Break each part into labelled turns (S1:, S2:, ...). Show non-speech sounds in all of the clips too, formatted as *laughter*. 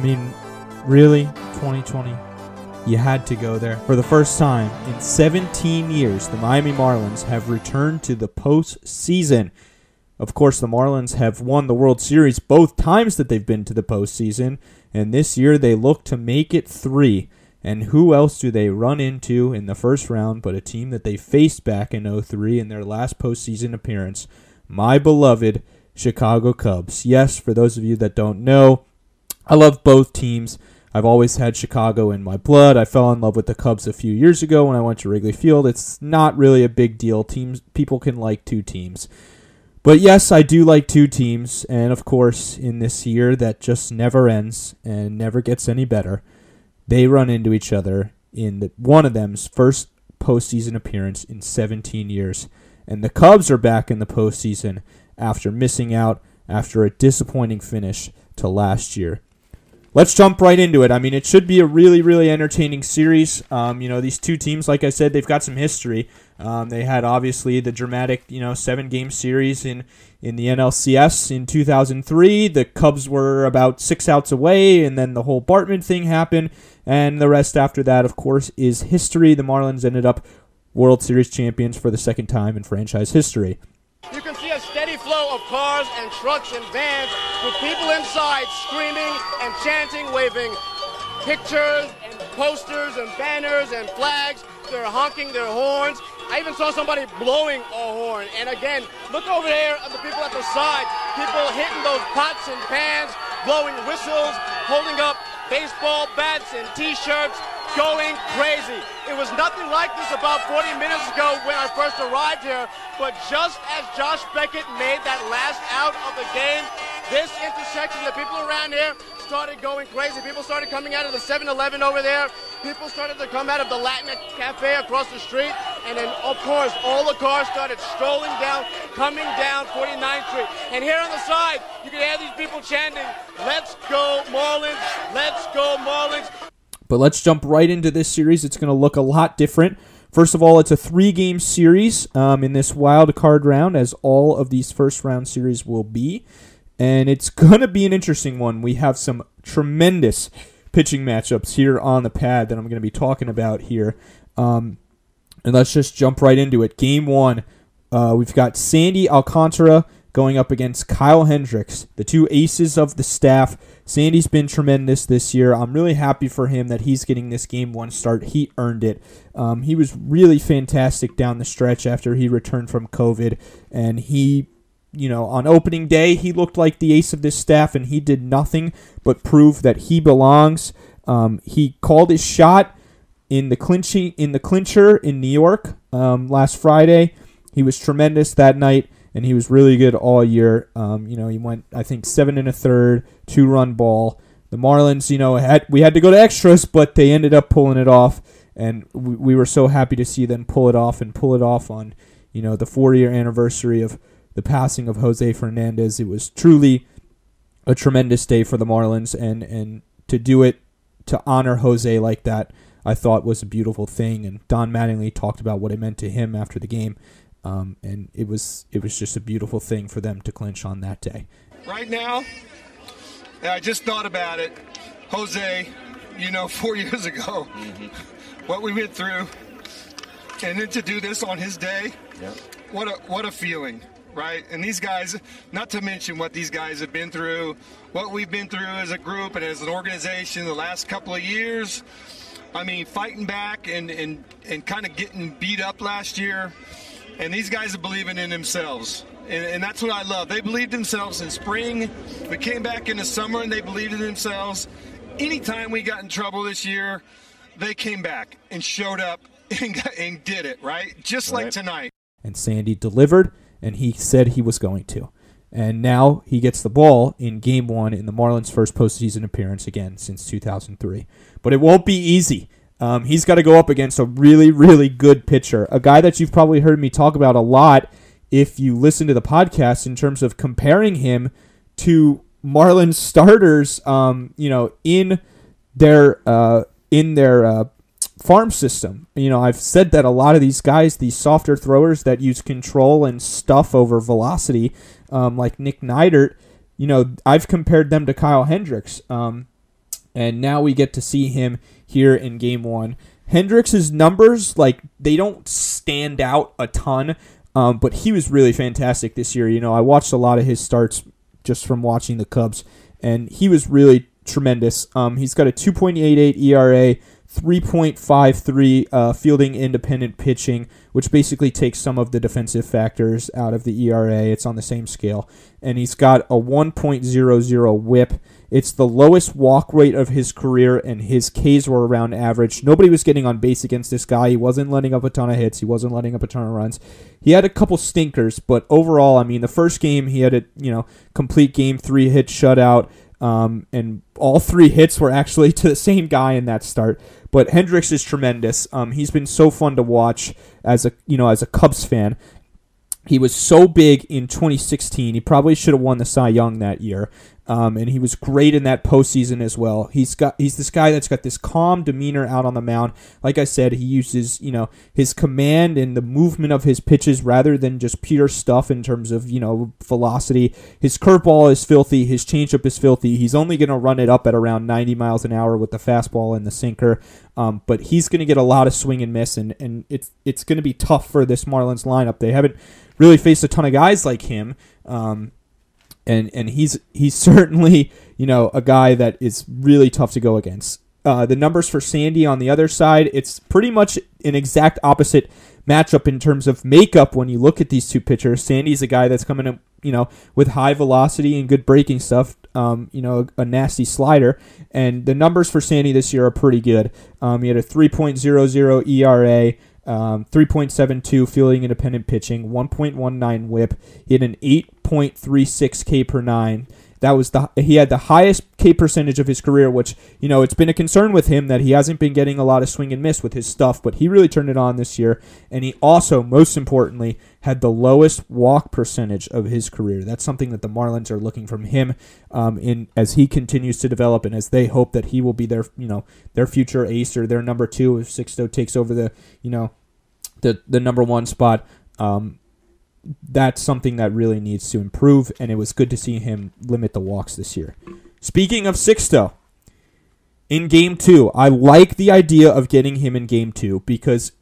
S1: I mean, really, 2020, you had to go there. For the first time in 17 years, the Miami Marlins have returned to the postseason. Of course, the Marlins have won the World Series both times that they've been to the postseason, and this year they look to make it three. And who else do they run into in the first round but a team that they faced back in 03 in their last postseason appearance? My beloved Chicago Cubs. Yes, for those of you that don't know, I love both teams. I've always had Chicago in my blood. I fell in love with the Cubs a few years ago when I went to Wrigley Field. It's not really a big deal. Teams people can like two teams. But yes, I do like two teams, and of course, in this year that just never ends and never gets any better, they run into each other in the, one of them's first postseason appearance in 17 years. And the Cubs are back in the postseason after missing out after a disappointing finish to last year let's jump right into it. I mean, it should be a really, really entertaining series. Um, you know, these two teams, like I said, they've got some history. Um, they had obviously the dramatic, you know, seven game series in in the NLCS in 2003. The Cubs were about six outs away, and then the whole Bartman thing happened, and the rest after that, of course, is history. The Marlins ended up World Series champions for the second time in franchise history.
S2: You can see a steady flow of cars and trucks and vans with people inside screaming and chanting, waving pictures and posters and banners and flags. They're honking their horns. I even saw somebody blowing a horn. And again, look over there at the people at the side. People hitting those pots and pans, blowing whistles, holding up baseball bats and t-shirts, going crazy. It was nothing like this about 40 minutes ago when I first arrived here, but just as Josh Beckett made that last out of the game, this intersection, the people around here started going crazy. People started coming out of the 7-Eleven over there. People started to come out of the Latin Cafe across the street. And then, of course, all the cars started strolling down, coming down 49th Street. And here on the side, you can hear these people chanting, let's go Marlins, let's go Marlins.
S1: But let's jump right into this series. It's going to look a lot different. First of all, it's a three game series um, in this wild card round, as all of these first round series will be. And it's *laughs* going to be an interesting one. We have some tremendous pitching matchups here on the pad that I'm going to be talking about here. Um, and let's just jump right into it. Game one, uh, we've got Sandy Alcantara going up against Kyle Hendricks, the two aces of the staff. Sandy's been tremendous this year. I'm really happy for him that he's getting this game one start. He earned it. Um, he was really fantastic down the stretch after he returned from COVID, and he. You know, on opening day, he looked like the ace of this staff, and he did nothing but prove that he belongs. Um, he called his shot in the clinching in the clincher in New York um, last Friday. He was tremendous that night and he was really good all year. Um, you know, he went I think seven and a third, two run ball. The Marlins, you know, had we had to go to extras, but they ended up pulling it off, and we, we were so happy to see them pull it off and pull it off on, you know, the four year anniversary of the passing of Jose Fernandez. It was truly a tremendous day for the Marlins, and and to do it to honor Jose like that, I thought was a beautiful thing. And Don Mattingly talked about what it meant to him after the game. Um, and it was it was just a beautiful thing for them to clinch on that day.
S3: Right now, I just thought about it, Jose. You know, *laughs* four years ago, mm-hmm. what we went through, and then to do this on his day, yep. what a what a feeling, right? And these guys, not to mention what these guys have been through, what we've been through as a group and as an organization the last couple of years. I mean, fighting back and and and kind of getting beat up last year and these guys are believing in themselves. And, and, that's what I love. They believed themselves in spring. We came back in the summer and they believed in themselves. Anytime we got in trouble this year, they came back and showed up *laughs* and, got, and did it, right? Just
S4: Right.
S3: like tonight.
S1: and Sandy delivered, and he said he was going to. And now he gets the ball in game one in the Marlins' first postseason appearance again since 2003. But it won't be easy. Um, he's got to go up against a really, really good pitcher, a guy that you've probably heard me talk about a lot if you listen to the podcast in terms of comparing him to Marlins starters, um, you know, in their uh, in their uh, farm system. You know, I've said that a lot of these guys, these softer throwers that use control and stuff over velocity, um, like Nick Neidert, you know, I've compared them to Kyle Hendricks. Um, and now we get to see him here in game one. Hendricks' numbers, like, they don't stand out a ton, um, but he was really fantastic this year. You know, I watched a lot of his starts just from watching the Cubs, and he was really tremendous. Um, he's got a 2.88 ERA, 3.53 uh, fielding independent pitching, which basically takes some of the defensive factors out of the ERA. It's on the same scale. And he's got a 1.00 whip. It's the lowest walk rate of his career, and his Ks were around average. Nobody was getting on base against this guy. He wasn't letting up a ton of hits. He wasn't letting up a ton of runs. He had a couple stinkers, but overall, I mean, the first game he had a you know complete game three hit shutout. Um, and all three hits were actually *laughs* to the same guy in that start. But Hendricks is tremendous. Um, he's been so fun to watch as a you know as a Cubs fan. He was so big in 2016. He probably should have won the Cy Young that year. Um, and he was great in that postseason as well. He's got he's this guy that's got this calm demeanor out on the mound. Like I said, he uses you know his command and the movement of his pitches rather than just pure stuff in terms of you know velocity. His curveball is filthy. His changeup is filthy. He's only going to run it up at around 90 miles an hour with the fastball and the sinker. Um, but he's going to get a lot of swing and miss, and, and it's it's going to be tough for this Marlins lineup. They haven't really faced a ton of guys like him. Um, and and he's he's *laughs* certainly you know a guy that is really tough to go against. Uh, the numbers for Sandy on the other side, it's pretty much an exact opposite matchup in terms of makeup when you look at these two pitchers. Sandy's a guy that's coming up, you know, with high velocity and good breaking stuff. Um, you know, a, nasty slider, and the numbers for Sandy this year are pretty good. Um, he had a 3.00 ERA. Um, 3.72 fielding independent pitching, 1.19 whip. He had an 8.36 K per nine. That was the he had the highest K percentage of his career, which you know it's been a concern with him that he hasn't been getting a lot of swing and miss with his stuff, but he really turned it on this year. And he also, most importantly, had the lowest walk percentage of his career. That's something that the Marlins are looking from him um, in as he continues to develop and as they hope that he will be their you know their future ace or their number two if Sixto takes over the you know the the number one spot. Um, that's something that really needs to improve, and it was good to see him limit the walks this year. Speaking of Sixto, in game two, I like the idea of getting him in game two because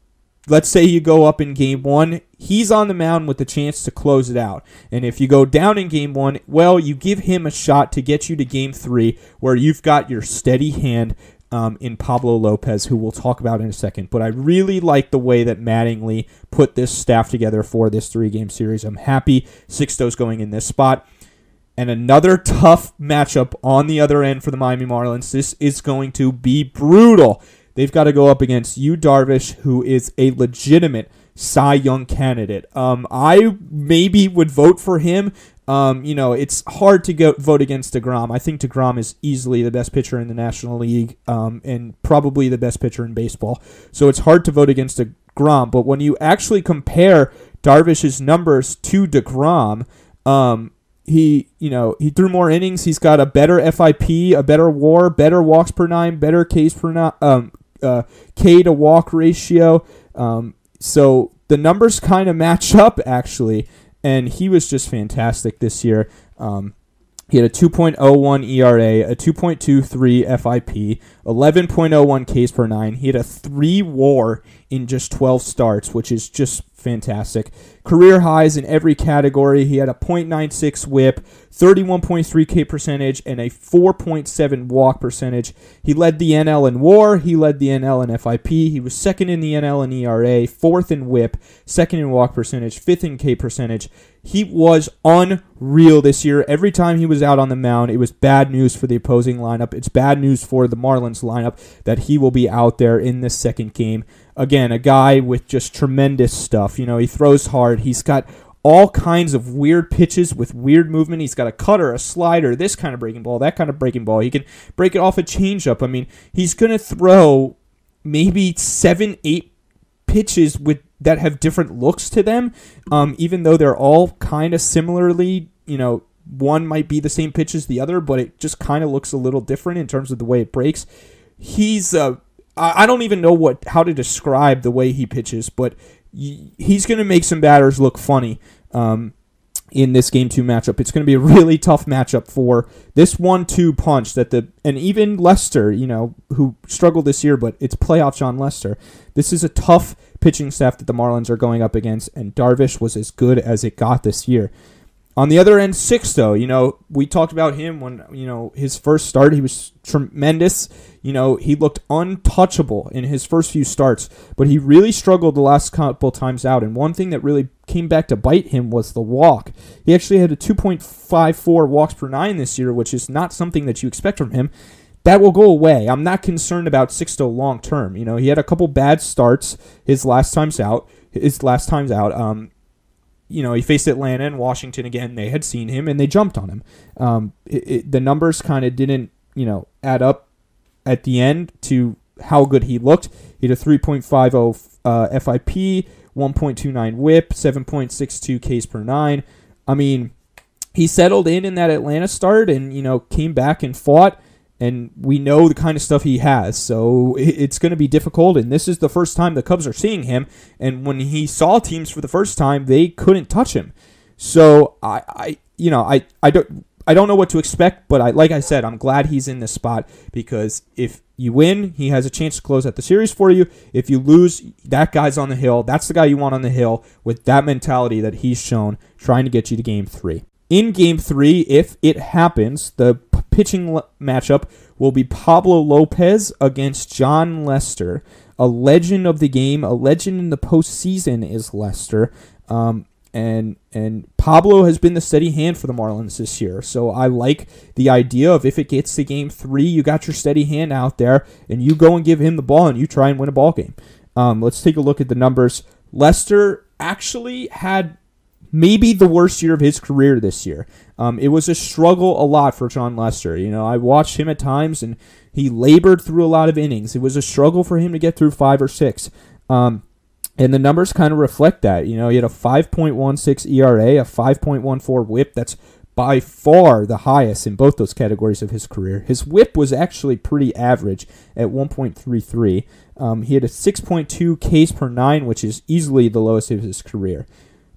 S1: let's say you go up in game one, he's on the mound with the chance to close it out. And if you go down in game one, well, you give him a shot to get you to game three where you've got your steady hand um, in Pablo Lopez, who we'll talk about in a second. But I really like the way that Mattingly put this staff together for this three game series. I'm happy Sixto's going in this spot. And another tough matchup on the other end for the Miami Marlins. This is going to be brutal. They've got to go up against Yu, Darvish, who is a legitimate Cy Young candidate. Um, I maybe would vote for him. Um, you know, it's hard to go vote against DeGrom. I think DeGrom is easily the best pitcher in the National League um, and probably the best pitcher in baseball. So it's hard to vote against DeGrom. But when you actually compare Darvish's numbers to DeGrom, um, he you know he threw more innings. He's got a better FIP, a better WAR, better walks per nine, better Ks per nine, um, uh, K to walk ratio. Um, so the numbers kind of match *laughs* up actually, and he was just fantastic this year. Um, he had a 2.01 ERA, a 2.23 FIP, 11.01 Ks per nine. He had a three WAR in just 12 starts, which is just fantastic. Career highs in every category. He had a .96 whip, 31.3 K percentage, and a 4.7 walk percentage. He led the NL in WAR. He led the NL in FIP. He was second in the NL in ERA, fourth in WHIP, second in walk percentage, fifth in K percentage. He was unreal this year. Every time he was out on the mound, it was bad news for the opposing lineup. It's bad news for the Marlins lineup that he will be out there in this second game. Again, a guy with just tremendous stuff. You know, he throws hard. He's got all kinds of weird pitches with weird movement. He's got a cutter, a slider, this kind of breaking ball, that kind of breaking ball. He can break it off a changeup. I mean, he's going to throw maybe seven, eight pitches with that have different looks to them, um, even though they're all kind of similarly, you know, one might be the same pitch as the other, but it just kind of looks a little different in terms of the way it breaks. He's uh, I don't even know what how to describe the way he pitches, but he's going to make some batters look funny. Um, in this game two matchup. It's going to be a really *laughs* tough matchup for this one two punch that the and even Lester, you know, who struggled this year, but it's playoff Jon Lester. This is a tough pitching staff that the Marlins are going up against, and Darvish was as good as it got this year. On the other end, Sixto, you know, we talked about him when, you know, his first start, he was tremendous. You know, he looked untouchable in his first few starts, but he really struggled the last couple times out. And one thing that really came back to bite him was the walk. He actually had a 2.54 walks per nine this year, which is not something that you expect from him. That will go away. I'm not concerned about Sixto long term. You know, he had a couple bad starts his last times out. His last times out. Um, you know, he faced Atlanta and Washington again. They had seen him and they jumped on him. Um, it, it, the numbers kind of didn't, you know, add up at the end to how good he looked. He had a 3.50 uh, FIP, 1.29 whip, 7.62 Ks per nine. I mean, he settled in in that Atlanta start and, you know, came back and fought and we know the kind of stuff he has. So it's going to be difficult. And this is the first time the Cubs are seeing him. And when he saw teams for the first time, they couldn't touch him. So I, I you know, I, I don't. I don't know what to expect, but I, like I said, I'm glad he's in this spot because if you win, he has a chance to close out the series for you. If you lose, that guy's on the hill. That's the guy you want on the hill with that mentality that he's shown, trying to get you to game three. In game three, if it happens, the pitching matchup will be Pablo Lopez against Jon Lester. A legend of the game, a legend in the postseason is Lester. Um, and and Pablo has been the steady hand for the Marlins this year. So I like the idea of if it gets to game three, you got your steady hand out there, and you go and give him the ball, and you try and win a ball game. Um, let's take a look at the numbers. Lester actually had maybe the worst year of his career this year. Um, it was a struggle a lot for Jon Lester. You know, I watched him at times and he labored through a lot of innings. It was a struggle for him to get through five or six. Um, and the numbers kind of reflect that. You know, he had a 5.16 ERA, a 5.14 whip. That's by far the highest in both those categories of his career. His whip was actually pretty average at 1.33. Um, he had a 6.2 Ks per nine, which is easily the lowest of his career.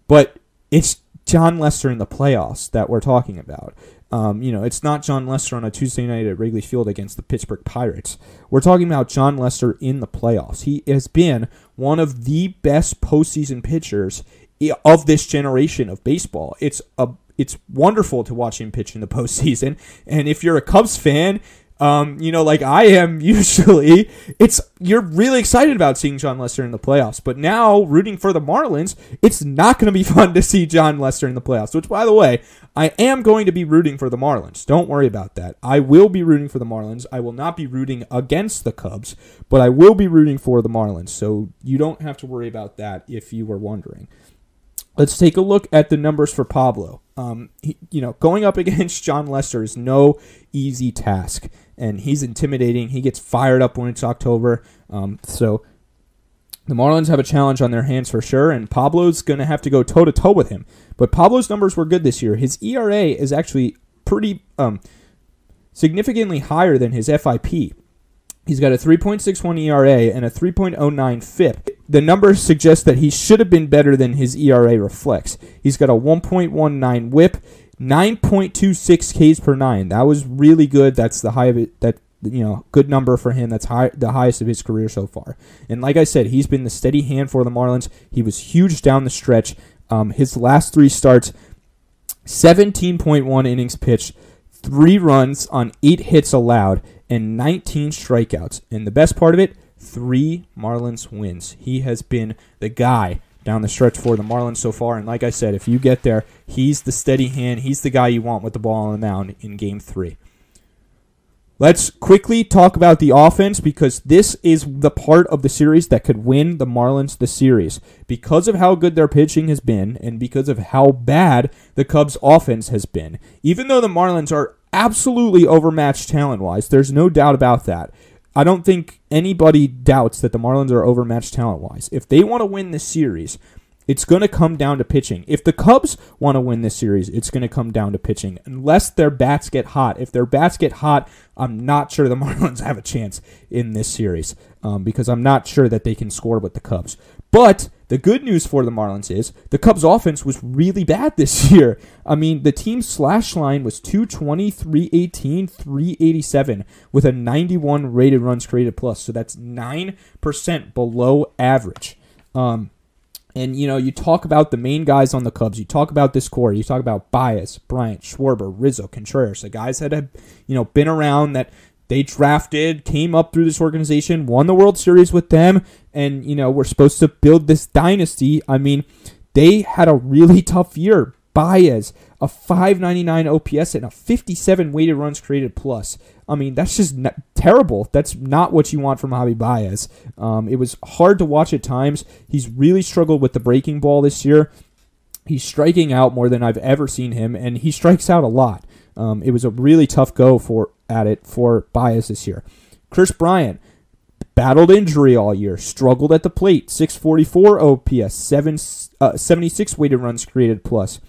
S1: But it's Jon Lester in the playoffs that we're talking about. Um, you know, it's not Jon Lester on a Tuesday night at Wrigley Field against the Pittsburgh Pirates. We're talking about Jon Lester in the playoffs. He has been one of the best postseason pitchers of this generation of baseball. It's a it's wonderful to watch him pitch in the postseason. And if you're a Cubs fan, um, you know, like I am *laughs* usually, it's you're really excited about seeing Jon Lester in the playoffs. But now, rooting for the Marlins, it's not going to be *laughs* fun to see Jon Lester in the playoffs. Which, by the way, I am going to be rooting for the Marlins. Don't worry about that. I will be rooting for the Marlins. I will not be rooting against the Cubs, but I will be rooting for the Marlins. So you don't have to worry about that if you were wondering. Let's take a look at the numbers for Pablo. Um, he, you know, going up *laughs* against Jon Lester is no easy task and he's intimidating. He gets fired up when it's October. Um, so the Marlins have a challenge on their hands for sure, and Pablo's going to have to go toe to toe with him. But Pablo's numbers were good this year. His ERA is actually pretty um, significantly higher than his FIP. He's got a 3.61 ERA and a 3.09 FIP. The numbers suggest that he should have been better than his ERA reflects. He's got a 1.19 WHIP. 9.26 Ks per nine. That was really good. That's the high of it. That you know good number for him. That's high, the highest of his career so far. And like I said, he's been the steady hand for the Marlins. He was huge down the stretch. Um, his last three starts, 17.1 innings pitched, three runs on eight hits allowed, and 19 strikeouts. And the best part of it, three Marlins wins. He has been the guy down the stretch for the Marlins so far. And like I said, if you get there, he's the steady hand. He's the guy you want with the ball on the mound in game three. Let's quickly talk about the offense because this is the part of the series that could win the Marlins the series. Because of how good their pitching has been and because of how bad the Cubs' offense has been. Even though the Marlins are absolutely overmatched talent wise, there's no doubt about that. I don't think anybody doubts that the Marlins are overmatched talent wise. If they want to win this series, it's going to come down to pitching. If the Cubs want to win this series, it's going to come down to pitching. Unless their bats get hot. If their bats get hot, I'm not sure the *laughs* Marlins have a chance in this series um, because I'm not sure that they can score with the Cubs. But the good news for the Marlins is the Cubs' offense was really bad this *laughs* year. I mean, the team's slash line was 220, 318, 387 with a 91 rated runs created plus. So that's 9% below average. Um, and you know, you talk about the main guys on the Cubs. You talk about this core. You talk about Baez, Bryant, Schwarber, Rizzo, Contreras, the guys that have you know been around that they drafted, came up through this organization, won the World Series with them, and you know we're supposed to build this dynasty. I mean, they had a really tough year. Baez, a 599 OPS and a 57 weighted runs created plus. I mean, that's just terrible. That's not what you want from Javi Baez. Um, it was hard to watch at times. He's really struggled with the breaking ball this year. He's striking out more than I've ever seen him, and he strikes out a lot. Um, it was a really tough go for at it for Baez this year. Kris Bryant battled injury all year, struggled at the plate, 644 OPS, 7, uh, 76 weighted runs created plus.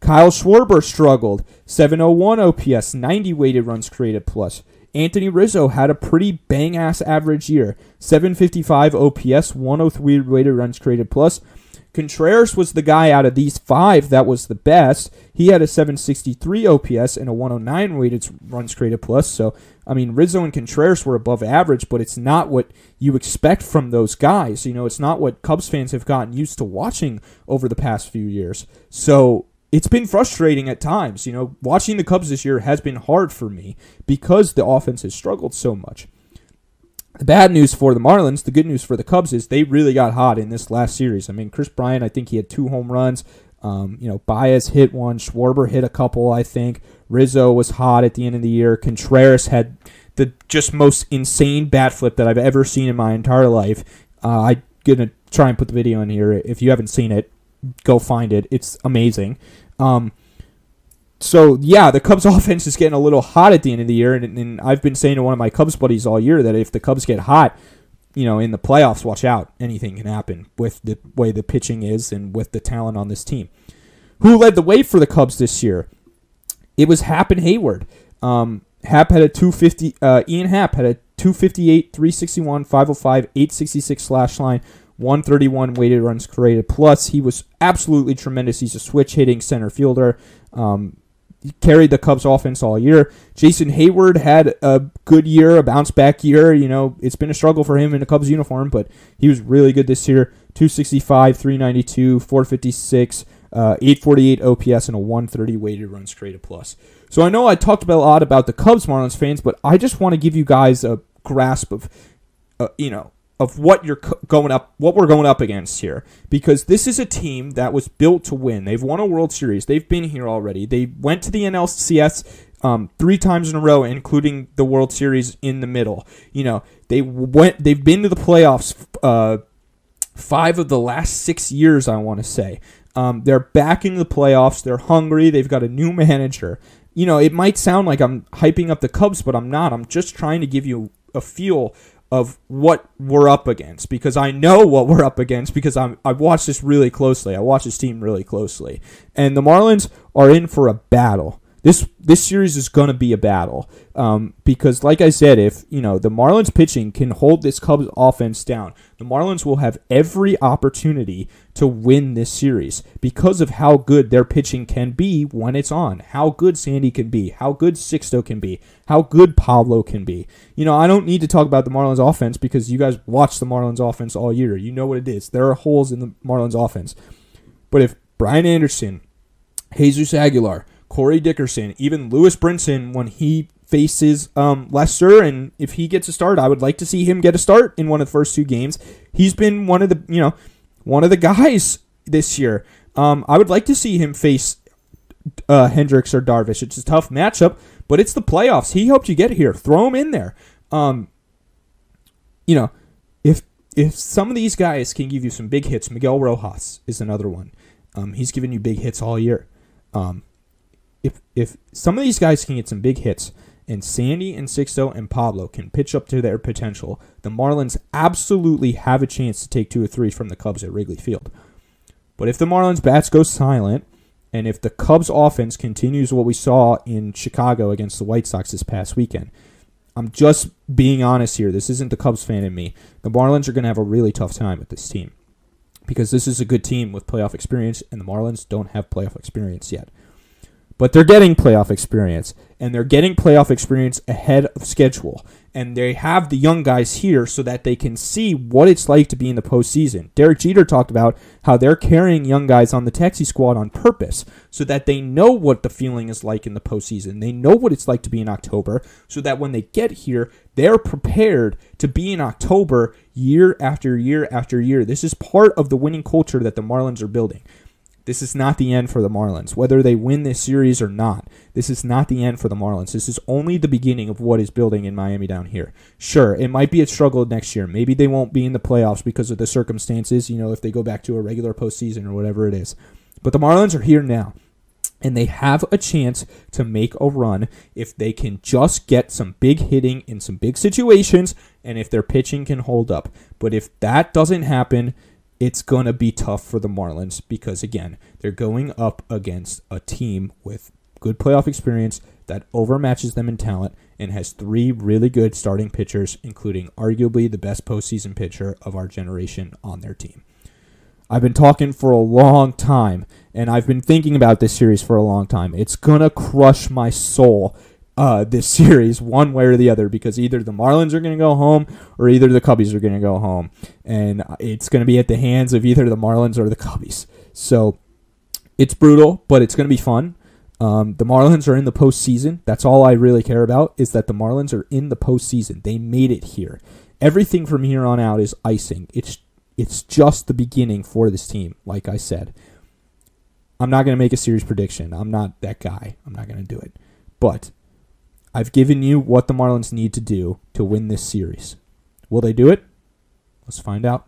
S1: Kyle Schwarber struggled, 701 OPS, 90 weighted runs created plus. Anthony Rizzo had a pretty bang ass average year, 755 OPS, 103 weighted runs created plus. Contreras was the guy out of these five that was the best. He had a 763 OPS and a 109 weighted runs created plus. So, I mean, Rizzo and Contreras were above average, but it's not what you expect from those guys. You know, it's not what Cubs fans have gotten used to watching over the past few years. So, it's been frustrating at times. You know, watching the Cubs this year has been hard for me because the offense has struggled so much. The bad news for the Marlins, the good news for the Cubs is they really got hot in this last series. I mean, Kris Bryant, I think he had two home runs. Um, you know, Baez hit one, Schwarber hit a couple, I think. Rizzo was hot at the end of the year. Contreras had the just most insane bat flip that I've ever seen in my entire life. Uh, I'm gonna try and put the video in here. If you haven't seen it, go find it. It's amazing. Um, so yeah, the Cubs *laughs* offense is getting a little hot at the end of the year, and, and, I've been saying to one of my Cubs buddies all year that if the Cubs get hot, you know, in the playoffs, watch out. Anything can happen with the way the pitching is and with the talent on this team. Who led the way for the Cubs this year? It was Happ and Heyward. Um, Happ had a 250. Uh, Ian Happ had a 258, 361, 505, 866 slash line, 131 weighted runs created. Plus, he was absolutely tremendous. He's a switch hitting center fielder. Um, carried the Cubs offense all year. Jason Heyward had a good year, a bounce back year. You know, it's been a struggle for him in a Cubs uniform, but he was really good this year. 265, 392, 456, uh, 848 OPS, and a 130 weighted runs created plus. So I know I talked about a lot about the Cubs Marlins fans, but I just want to give you guys a grasp of, uh, you know, of what you're going up, what we're going up against here, because this is a team that was built to win. They've won a World Series. They've been here already. They went to the NLCS um, three times in a row, including the World Series in the middle. You know, they went. They've been to the playoffs uh, five of the last six years. I want to say. Um, they're back in the playoffs. They're hungry. They've got a new manager. You know, it might sound like I'm hyping up the Cubs, but I'm not. I'm just trying to give you a feel of what we're up against because I know what we're up against because I'm I've watched this really closely. I watch this team really closely. And the Marlins are in for a battle. This this series is going to be a battle um, because, like I said, if you know the Marlins pitching can hold this Cubs offense down, the Marlins will have every opportunity to win this series because of how good their pitching can be when it's on, how good Sandy can be, how good Sixto can be, how good Pablo can be. You know, I don't need to talk about the Marlins offense because you guys watch the Marlins offense all year. You know what it is. There are holes in the Marlins offense, but if Brian Anderson, Jesus Aguilar Corey Dickerson, even Lewis Brinson when he faces um, Lester, and if he gets a start, I would like to see him get a start in one of the first two games. He's been one of the you know one of the guys this year. Um, I would like to see him face uh, Hendricks or Darvish. It's a tough matchup, but it's the playoffs. He helped you get here. Throw him in there. Um, you know, if if some of these guys can give you some big hits, Miguel Rojas is another one. Um, he's given you big hits all year. Um, if if some of these guys can get some big hits and Sandy and Sixto and Pablo can pitch up to their potential, the Marlins absolutely have a chance to take two or three from the Cubs at Wrigley Field. But if the Marlins bats go silent, and if the Cubs offense continues what we saw in Chicago against the White Sox this past weekend, I'm just being honest here. This isn't the Cubs fan in me. The Marlins are going to have a really tough time with this team because this is a good team with playoff experience, and the Marlins don't have playoff experience yet but they're getting playoff experience and they're getting playoff experience ahead of schedule. And they have the young guys here so that they can see what it's like to be in the postseason. Derek Jeter talked about how they're carrying young guys on the taxi squad on purpose so that they know what the feeling is like in the postseason. They know what it's like to be in October so that when they get here, they're prepared to be in October year after year after year. This is part of the winning culture that the Marlins are building. This is not the end for the Marlins. Whether they win this series or not, this is not the end for the Marlins. This is only the beginning of what is building in Miami down here. Sure, it might be a struggle next year. Maybe they won't be in the playoffs because of the circumstances, you know, if they go back to a regular postseason or whatever it is. But the Marlins are here now. And they have a chance to make a run if they can just get some big hitting in some big situations and if their pitching can hold up. But if that doesn't happen, it's going to be tough for the Marlins because, again, they're going up against a team with good playoff experience that overmatches them in talent and has three really good starting pitchers, including arguably the best postseason pitcher of our generation on their team. I've been talking for a long time, and I've been thinking about this series for a long time. It's going to crush my soul uh, this series one way or the other because either the Marlins are going to go home or either the Cubbies are going to go home. And it's going to be at the hands of either the Marlins or the Cubbies. So it's brutal, but it's going to be fun. Um, the Marlins are in the postseason. That's all I really care about is that the Marlins are in the postseason. They made it here. Everything from here on out is icing. It's it's just the beginning for this team. Like I said, I'm not going to make a series prediction. I'm not that guy. I'm not going to do it. But I've given you what the Marlins need to do to win this series. Will they do it? Let's find out.